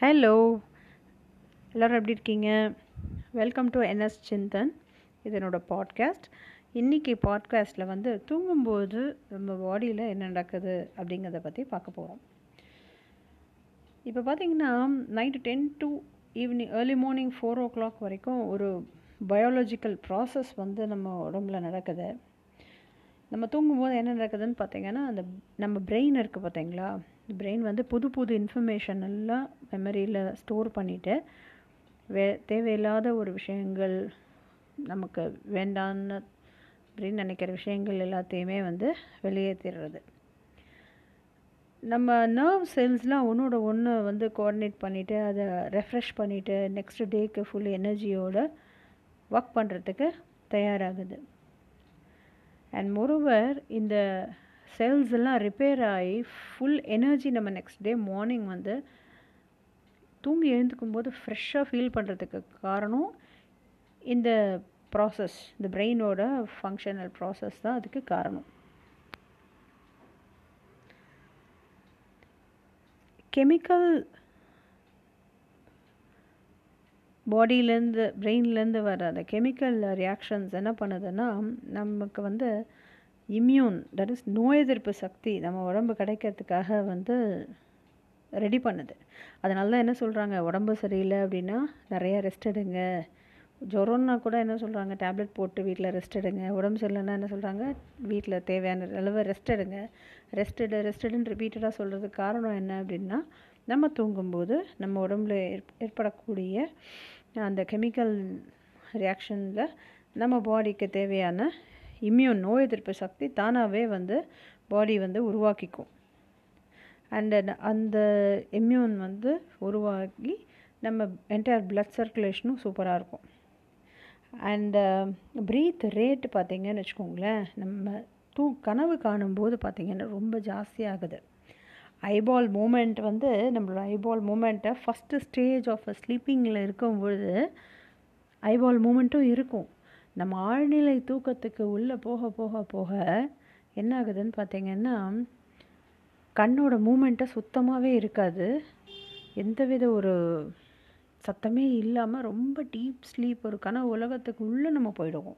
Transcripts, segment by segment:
Hello எல்லோரும் எப்படி இருக்கீங்க? வெல்கம் டு என்எஸ் சிந்தன் இது என்னோடய பாட்காஸ்ட் இன்றைக்கி பாட்காஸ்ட்டில் வந்து தூங்கும்போது நம்ம பாடியில் என்ன நடக்குது அப்படிங்கிறத பற்றி பார்க்க போகிறோம் இப்போ பார்த்தீங்கன்னா night ten to evening early morning four o'clock வரைக்கும் ஒரு பயாலஜிக்கல் ப்ராசஸ் வந்து நம்ம உடம்புல நடக்குது. நம்ம தூங்கும்போது என்ன நடக்குதுன்னு பார்த்தீங்கன்னா அந்த நம்ம பிரெயின் இருக்குது பார்த்தீங்களா? பிரெயின் வந்து புது புது இன்ஃபர்மேஷன் எல்லாம் மெமரியில் ஸ்டோர் பண்ணிவிட்டு வே தேவையில்லாத ஒரு விஷயங்கள் நமக்கு வேண்டான்னு அப்படின்னு நினைக்கிற விஷயங்கள் எல்லாத்தையுமே வந்து வெளியேற்றிடுறது நம்ம நர்வ் செல்ஸ்லாம் ஒன்றோட ஒன்று வந்து கோஆர்டினேட் பண்ணிவிட்டு அதை ரெஃப்ரெஷ் பண்ணிவிட்டு நெக்ஸ்ட் டேக்கு ஃபுல் எனர்ஜியோடு ஒர்க் பண்ணுறதுக்கு தயாராகுது. அண்ட் மொரோவர் இந்த செல்ஸ் எல்லாம் ரிப்பேர் ஆகி ஃபுல் எனர்ஜி நம்ம நெக்ஸ்ட் டே மார்னிங் வந்து தூங்கி எழுந்துக்கும் போது ஃப்ரெஷ்ஷாக ஃபீல் பண்ணுறதுக்கு காரணம் இந்த ப்ராசஸ் இந்த பிரெயினோட ஃபங்க்ஷனல் ப்ராசஸ் தான் அதுக்கு காரணம். கெமிக்கல் பாடியிலேருந்து பிரெயின்லேருந்து வர அந்த கெமிக்கல் ரியாக்ஷன்ஸ் என்ன பண்ணுதுன்னா நமக்கு வந்து இம்யூன் தட் இஸ் நோய் எதிர்ப்பு சக்தி நம்ம உடம்பு கிடைக்கிறதுக்காக வந்து ரெடி பண்ணுது. அதனால தான் என்ன சொல்கிறாங்க உடம்பு சரியில்லை அப்படின்னா நிறையா ரெஸ்ட் எடுங்க. ஜுரம்னா கூட என்ன சொல்கிறாங்க டேப்லெட் போட்டு வீட்டில் ரெஸ்ட் எடுங்க. உடம்பு சரியில்லைன்னா என்ன சொல்கிறாங்க வீட்டில் தேவையான அளவு ரெஸ்ட் எடுங்க. ரெஸ்ட் எடு ரெஸ்ட் எடுன்னு ரிப்பீட்டடாக சொல்கிறதுக்கு காரணம் என்ன அப்படின்னா நம்ம தூங்கும்போது நம்ம உடம்புல ஏற்படக்கூடிய அந்த கெமிக்கல் ரியாக்ஷனில் நம்ம பாடிக்கு தேவையான இம்யூன் நோய் எதிர்ப்பு சக்தி தானாகவே வந்து பாடி வந்து உருவாக்கிக்கும். அண்ட் அந்த இம்யூன் வந்து உருவாக்கி நம்ம என்டையர் பிளட் சர்க்குலேஷனும் சூப்பராக இருக்கும். அண்டு ப்ரீத் uh, ரேட் பார்த்திங்கன்னு வச்சுக்கோங்களேன் நம்ம தூ கனவு காணும்போது பார்த்திங்கன்னா ரொம்ப ஜாஸ்தியாகுது ஐபால் மூமெண்ட் வந்து நம்மளோட ஐபால் மூமெண்ட்டை ஃபஸ்ட்டு ஸ்டேஜ் ஆஃப் ஸ்லீப்பிங்கில் இருக்கும்பொழுது ஐபால் மூமெண்ட்டும் இருக்கும். நம்ம ஆழ்நிலை தூக்கத்துக்கு உள்ளே போக போக போக என்ன ஆகுதுன்னு பார்த்தீங்கன்னா கண்ணோட மூமெண்ட்டை சுத்தமாகவே இருக்காது. எந்தவித ஒரு சத்தமே இல்லாமல் ரொம்ப டீப் ஸ்லீப் ஒரு கனவு உலகத்துக்கு உள்ளே நம்ம போயிடுவோம்.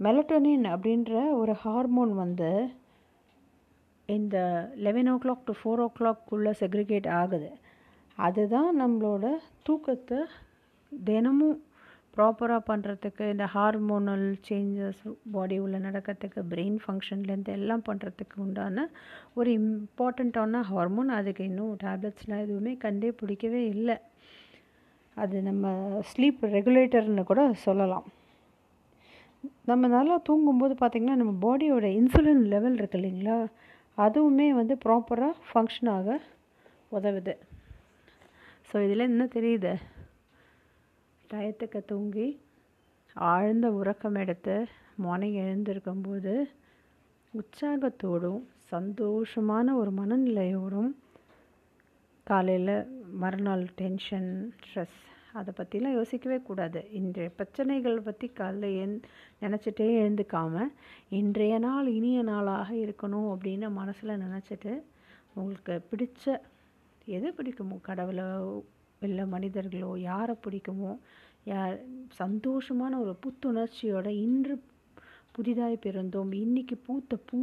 மெலட்டோனின் அப்படின்ற ஒரு ஹார்மோன் வந்து இந்த eleven o'clock to four ஓ கிளாக்குள்ளே செக்ரிகேட் ஆகுது. அதுதான் நம்மளோட தூக்கத்தை தினமும் ப்ராப்பராக பண்ணுறதுக்கு இந்த ஹார்மோனல் சேஞ்சஸ் பாடி உள்ள நடக்கிறதுக்கு பிரெயின் ஃபங்க்ஷன்லேருந்து எல்லாம் பண்ணுறதுக்கு உண்டான ஒரு இம்பார்ட்டண்ட்டான ஹார்மோன் அதுக்கு இன்னும் டேப்லெட்ஸ்லாம் எதுவுமே கண்டே பிடிக்கவே இல்லை. அது நம்ம ஸ்லீப் ரெகுலேட்டர்னு கூட சொல்லலாம். நம்ம நல்லா தூங்கும்போது பார்த்திங்கன்னா நம்ம பாடியோட இன்சுலின் லெவல் இருக்கு இல்லைங்களா? அதுவுமே வந்து ப்ராப்பராக ஃபங்க்ஷன் ஆக உதவுது. ஸோ இதில் என்ன தெரியுது? டயத்துக்கு தூங்கி ஆழ்ந்த உறக்கம் எடுத்து மார்னிங் எழுந்திருக்கும்போது உற்சாகத்தோடும் சந்தோஷமான ஒரு மனநிலையோடும் காலையில் மறுநாள் டென்ஷன் ஸ்ட்ரெஸ் அதை பற்றிலாம் யோசிக்கவே கூடாது. இன்றைய பிரச்சனைகள் பற்றி காலைல எந் நினச்சிட்டே எழுந்துக்காமல் இன்றைய நாள் இனிய நாளாக இருக்கணும் அப்படின்னு மனசில் நினச்சிட்டு உங்களுக்கு பிடிச்ச எது பிடிக்குமோ கடவுளோ இல்லை மனிதர்களோ யாரை பிடிக்குமோ யார் சந்தோஷமான ஒரு புத்துணர்ச்சியோட இன்று புதிதாய் பிறந்தோம். இன்றைக்கி பூத்த பூ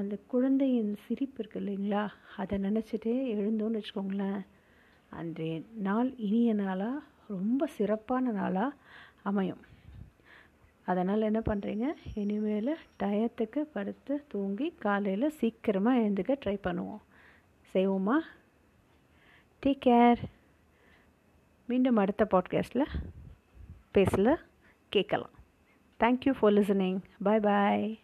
அந்த குழந்தையின் சிரிப்பு இருக்குது இல்லைங்களா? அதை நினச்சிட்டே எழுந்தோன்னு வச்சுக்கோங்களேன். அன்றைய நாள் இனிய நாளாக ரொம்ப சிறப்பான நாளாக அமையும். அதனால் என்ன பண்ணுறீங்க இனிமேல் டயத்துக்கு படுத்து தூங்கி காலையில் சீக்கிரமாக எழுந்துக்க ட்ரை பண்ணுவோம். செய்வோமா? டேக் கேர் மீண்டும் அடுத்த பாட்காஸ்ட்டில் பேசல கேட்கலாம். Thank you for listening bye bye